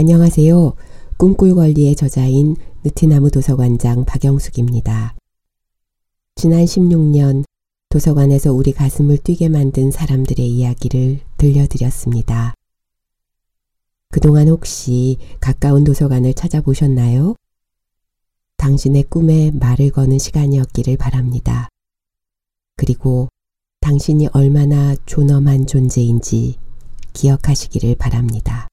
안녕하세요. 꿈꿀 권리의 저자인 느티나무 도서관장 박영숙입니다. 지난 16년 도서관에서 우리 가슴을 뛰게 만든 사람들의 이야기를 들려드렸습니다. 그동안 혹시 가까운 도서관을 찾아보셨나요? 당신의 꿈에 말을 거는 시간이었기를 바랍니다. 그리고 당신이 얼마나 존엄한 존재인지 기억하시기를 바랍니다.